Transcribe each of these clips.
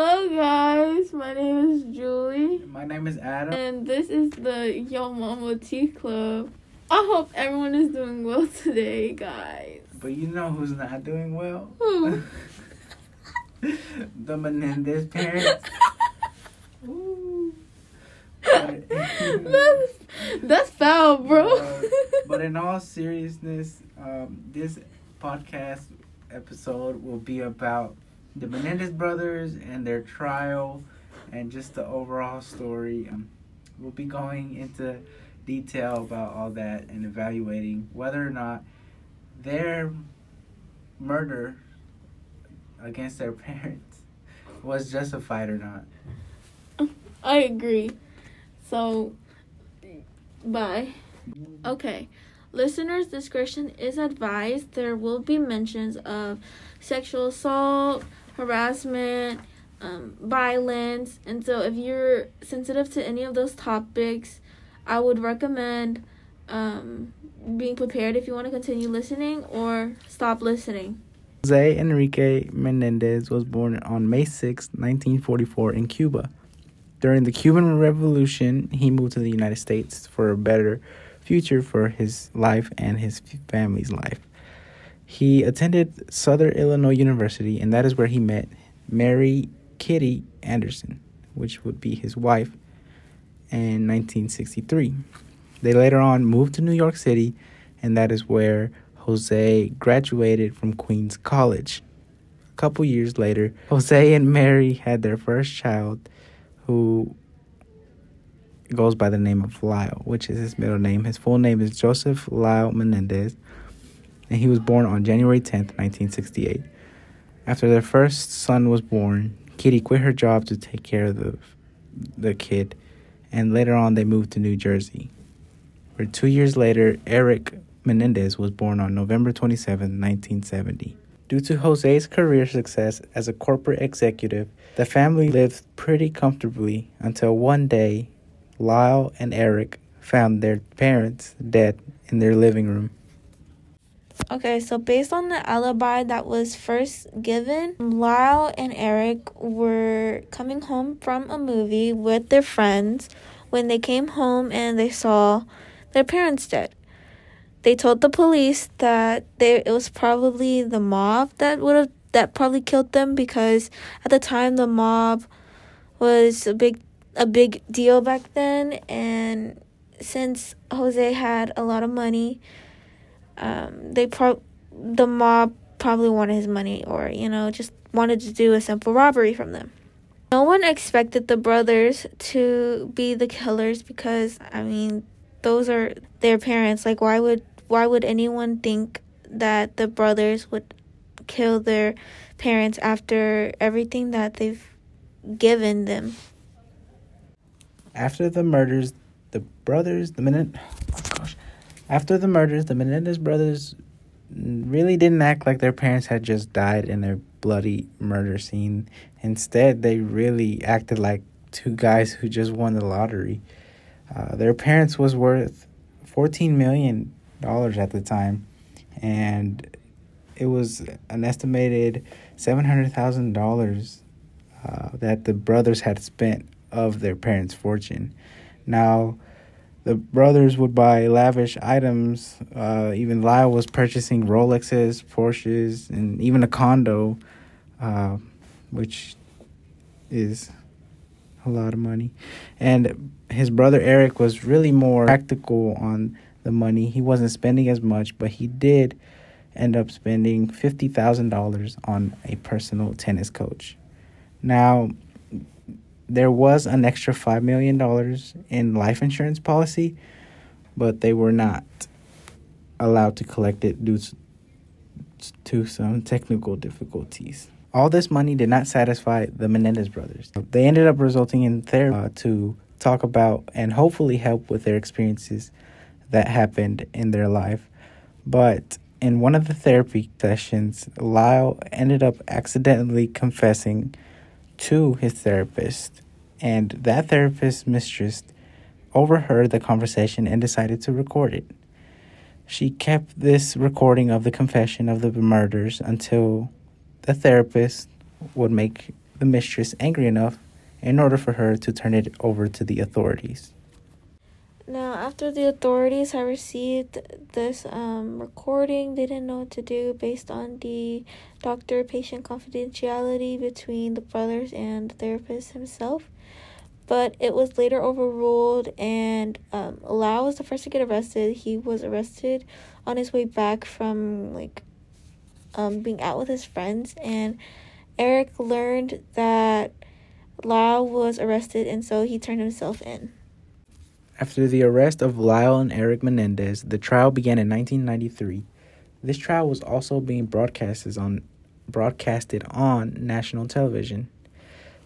Hello, guys. My name is Julie, My name is Adam. and this is the Yo Mama Tea Club. I hope everyone is doing well today, guys. But you know who's not doing well? Who? the Menendez parents. That's, that's foul, bro. Uh, but in all seriousness, um, this podcast episode will be about the Menendez brothers and their trial and just the overall story. Um, we'll be going into detail about all that and evaluating whether or not their murder against their parents was justified or not. I agree. So, bye. Okay. Listeners' discretion is advised. There will be mentions of sexual assault, harassment, um, violence. And so, if you're sensitive to any of those topics, I would recommend um, being prepared if you want to continue listening or stop listening. Jose Enrique Menendez was born on May 6, 1944, in Cuba. During the Cuban Revolution, he moved to the United States for a better future for his life and his family's life. He attended Southern Illinois University, and that is where he met Mary Kitty Anderson, which would be his wife, in 1963. They later on moved to New York City, and that is where Jose graduated from Queens College. A couple years later, Jose and Mary had their first child, who goes by the name of Lyle, which is his middle name. His full name is Joseph Lyle Menendez, and he was born on January 10th, 1968. After their first son was born, Kitty quit her job to take care of the the kid, and later on they moved to New Jersey. Where two years later, Eric Menendez was born on November 27, 1970. Due to Jose's career success as a corporate executive, the family lived pretty comfortably until one day Lyle and Eric found their parents dead in their living room. Okay, so based on the alibi that was first given, Lyle and Eric were coming home from a movie with their friends when they came home and they saw their parents dead. They told the police that they it was probably the mob that would have that probably killed them because at the time the mob was a big a big deal back then and since Jose had a lot of money um, they pro the mob probably wanted his money or you know just wanted to do a simple robbery from them. No one expected the brothers to be the killers because i mean those are their parents. Like why would why would anyone think that the brothers would kill their parents after everything that they've given them? After the murders, the brothers, the gosh, after the murders, the Menendez brothers really didn't act like their parents had just died in a bloody murder scene. Instead, they really acted like two guys who just won the lottery. Uh, their parents was worth fourteen million dollars at the time, and it was an estimated seven hundred thousand dollars uh, that the brothers had spent of their parents' fortune. Now, the brothers would buy lavish items. Uh, even Lyle was purchasing Rolexes, Porsches, and even a condo, uh, which is a lot of money. And his brother Eric was really more practical on the money. He wasn't spending as much, but he did end up spending $50,000 on a personal tennis coach. Now, there was an extra $5 million in life insurance policy, but they were not allowed to collect it due to some technical difficulties. All this money did not satisfy the Menendez brothers. They ended up resulting in therapy uh, to talk about and hopefully help with their experiences that happened in their life. But in one of the therapy sessions, Lyle ended up accidentally confessing to his therapist, and that therapist's mistress overheard the conversation and decided to record it. She kept this recording of the confession of the murders until the therapist would make the mistress angry enough in order for her to turn it over to the authorities. Now, after the authorities had received this um, recording, they didn't know what to do based on the doctor patient confidentiality between the brothers and the therapist himself. But it was later overruled, and um, Lyle was the first to get arrested. He was arrested on his way back from like um, being out with his friends, and Eric learned that Lyle was arrested, and so he turned himself in. After the arrest of Lyle and Eric Menendez, the trial began in 1993. This trial was also being broadcasted on broadcasted on national television.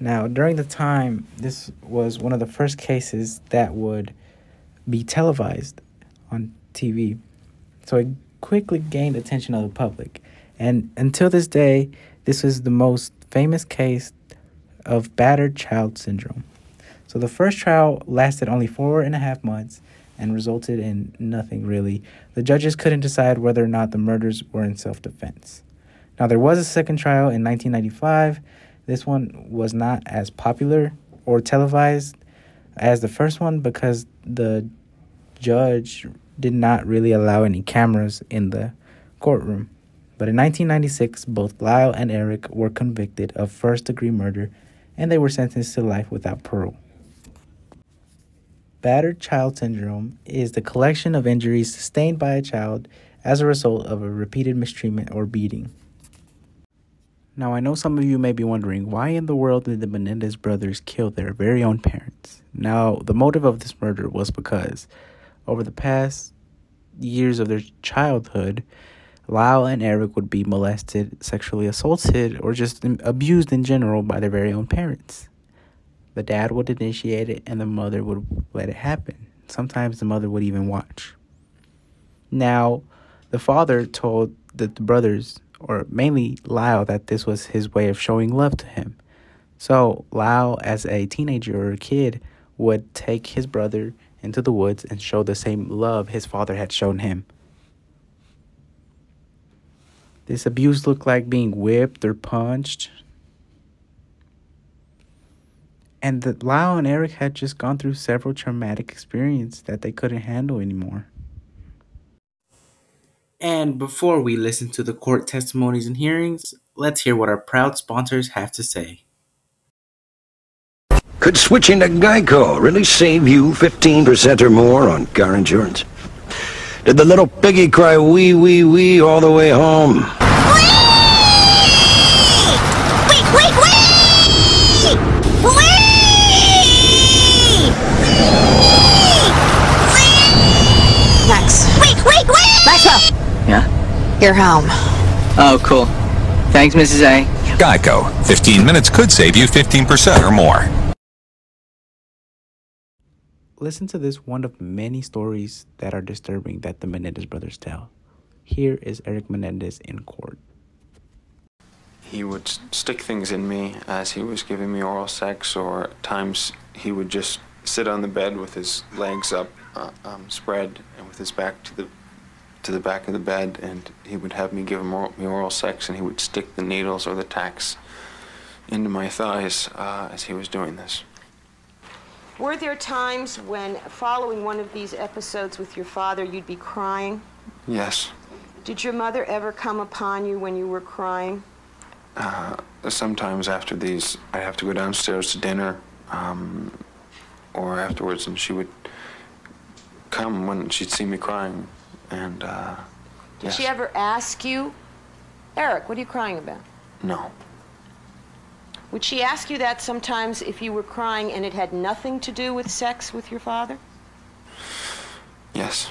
Now, during the time, this was one of the first cases that would be televised on TV. So it quickly gained attention of the public. And until this day, this is the most famous case of battered child syndrome. So the first trial lasted only four and a half months and resulted in nothing really. The judges couldn't decide whether or not the murders were in self defense. Now, there was a second trial in 1995. This one was not as popular or televised as the first one because the judge did not really allow any cameras in the courtroom. But in 1996, both Lyle and Eric were convicted of first degree murder and they were sentenced to life without parole. Battered child syndrome is the collection of injuries sustained by a child as a result of a repeated mistreatment or beating. Now, I know some of you may be wondering why in the world did the Menendez brothers kill their very own parents? Now, the motive of this murder was because over the past years of their childhood, Lyle and Eric would be molested, sexually assaulted, or just abused in general by their very own parents. The dad would initiate it and the mother would let it happen. Sometimes the mother would even watch. Now, the father told the brothers, or mainly Lyle, that this was his way of showing love to him. So, Lyle, as a teenager or a kid, would take his brother into the woods and show the same love his father had shown him. This abuse looked like being whipped or punched, and that Lyle and Eric had just gone through several traumatic experiences that they couldn't handle anymore. And before we listen to the court testimonies and hearings, let's hear what our proud sponsors have to say. Could switching to Geico really save you 15% or more on car insurance? Did the little piggy cry wee wee wee all the way home? You're home. Oh, cool. Thanks, Mrs. A. Geico. 15 minutes could save you 15% or more. Listen to this one of many stories that are disturbing that the Menendez brothers tell. Here is Eric Menendez in court. He would stick things in me as he was giving me oral sex, or at times he would just sit on the bed with his legs up, uh, um, spread, and with his back to the to the back of the bed, and he would have me give him oral, me oral sex, and he would stick the needles or the tacks into my thighs uh, as he was doing this. Were there times when, following one of these episodes with your father, you'd be crying? Yes. Did your mother ever come upon you when you were crying? Uh, sometimes after these, I'd have to go downstairs to dinner, um, or afterwards, and she would come when she'd see me crying. And, uh, Did yes. she ever ask you, Eric, what are you crying about? No. Would she ask you that sometimes if you were crying and it had nothing to do with sex with your father? Yes.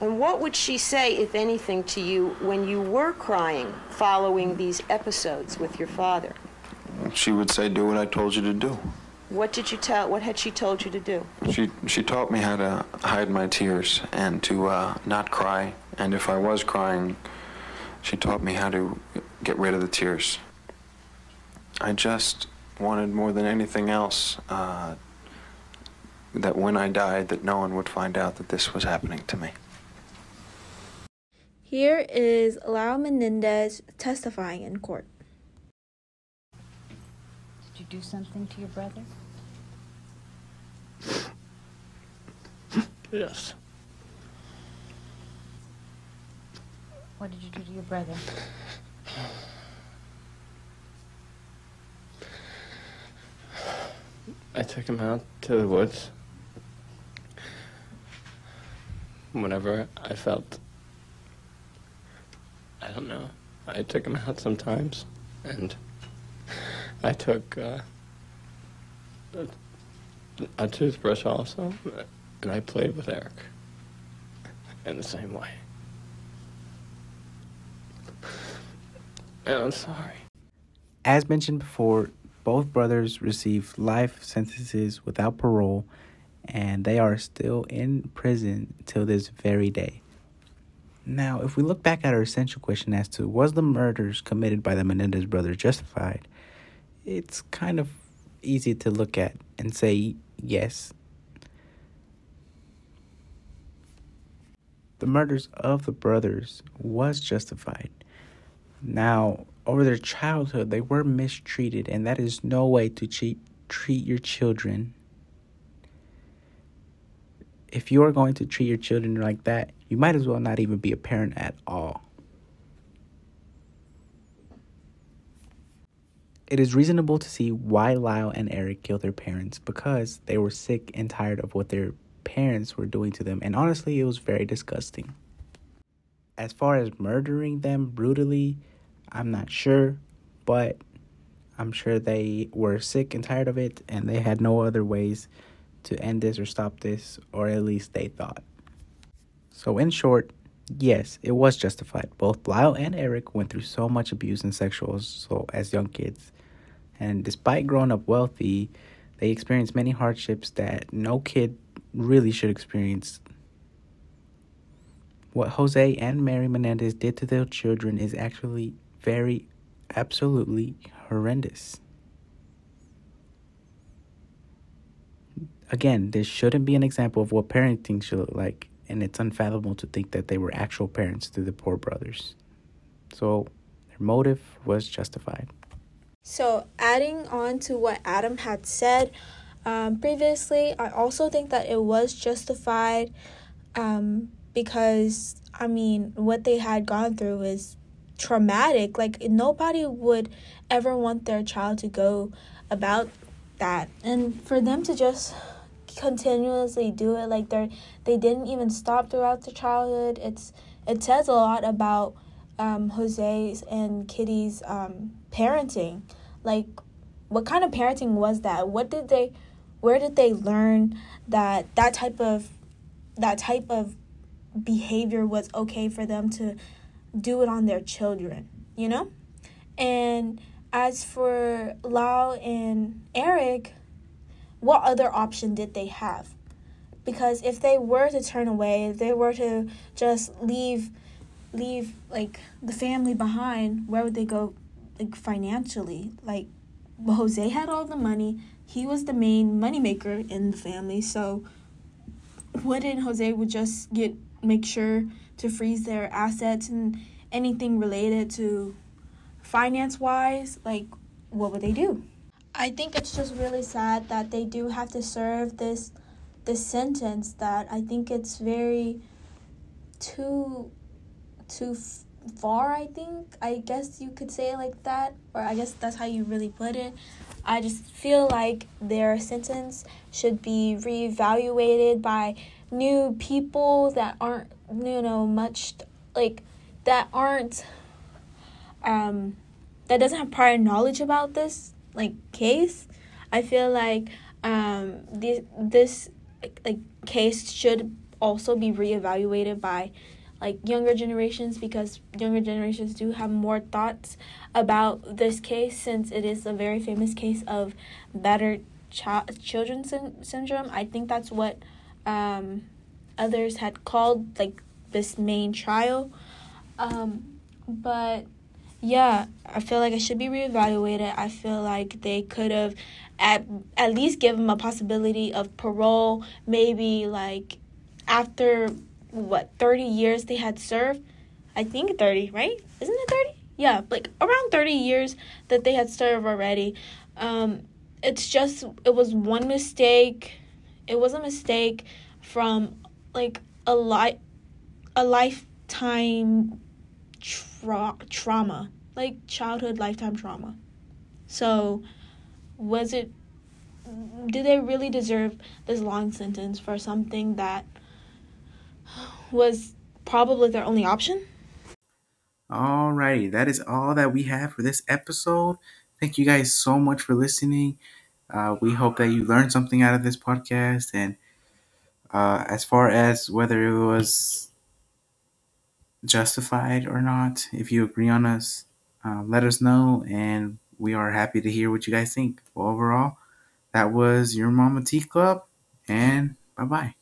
And what would she say, if anything, to you when you were crying following these episodes with your father? She would say, do what I told you to do. What did you tell? What had she told you to do? She she taught me how to hide my tears and to uh, not cry. And if I was crying, she taught me how to get rid of the tears. I just wanted more than anything else uh, that when I died, that no one would find out that this was happening to me. Here is Lyle Menendez testifying in court. Did you do something to your brother? Yes. What did you do to your brother? I took him out to the woods. Whenever I felt, I don't know, I took him out sometimes, and I took uh, a, a toothbrush also, and I played with Eric in the same way. And I'm sorry. As mentioned before, both brothers received life sentences without parole, and they are still in prison till this very day. Now, if we look back at our essential question as to was the murders committed by the Menendez brothers justified, it's kind of easy to look at and say yes. The murders of the brothers was justified. Now, over their childhood, they were mistreated, and that is no way to cheat, treat your children. If you are going to treat your children like that, you might as well not even be a parent at all. It is reasonable to see why Lyle and Eric killed their parents because they were sick and tired of what their parents were doing to them, and honestly, it was very disgusting. As far as murdering them brutally, I'm not sure, but I'm sure they were sick and tired of it and they had no other ways to end this or stop this, or at least they thought. So, in short, yes, it was justified. Both Lyle and Eric went through so much abuse and sexual assault as young kids. And despite growing up wealthy, they experienced many hardships that no kid really should experience. What Jose and Mary Menendez did to their children is actually very, absolutely horrendous. Again, this shouldn't be an example of what parenting should look like, and it's unfathomable to think that they were actual parents to the poor brothers. So, their motive was justified. So, adding on to what Adam had said um, previously, I also think that it was justified um, because, I mean, what they had gone through is traumatic. Like, nobody would ever want their child to go about that. And for them to just continuously do it like they're they didn't even stop throughout the childhood it's it says a lot about um, jose's and kitty's um, parenting like what kind of parenting was that what did they where did they learn that that type of that type of behavior was okay for them to do it on their children you know and as for Lyle and Eric, what other option did they have? Because if they were to turn away, if they were to just leave leave like the family behind, where would they go like financially? Like Jose had all the money. He was the main moneymaker in the family, so wouldn't Jose would just get make sure to freeze their assets and anything related to finance wise, like what would they do? I think it's just really sad that they do have to serve this this sentence that I think it's very too too far I think I guess you could say it like that or I guess that's how you really put it. I just feel like their sentence should be reevaluated by new people that aren't you know much like that aren't um that doesn't have prior knowledge about this like case. I feel like um this this like case should also be reevaluated by like younger generations because younger generations do have more thoughts about this case since it is a very famous case of better ch- children sy- syndrome i think that's what um others had called like this main trial um but yeah, I feel like it should be reevaluated. I feel like they could have at at least give him a possibility of parole, maybe like after what 30 years they had served. I think 30, right? Isn't it 30? Yeah, like around 30 years that they had served already. Um it's just it was one mistake. It was a mistake from like a li- a lifetime tra- trauma, like childhood lifetime trauma. So, was it do they really deserve this long sentence for something that was probably their only option? Alrighty, that is all that we have for this episode. Thank you guys so much for listening. Uh, we hope that you learned something out of this podcast. And uh, as far as whether it was justified or not, if you agree on us, uh, let us know. And we are happy to hear what you guys think. Well, overall, that was your Mama Tea Club. And bye bye.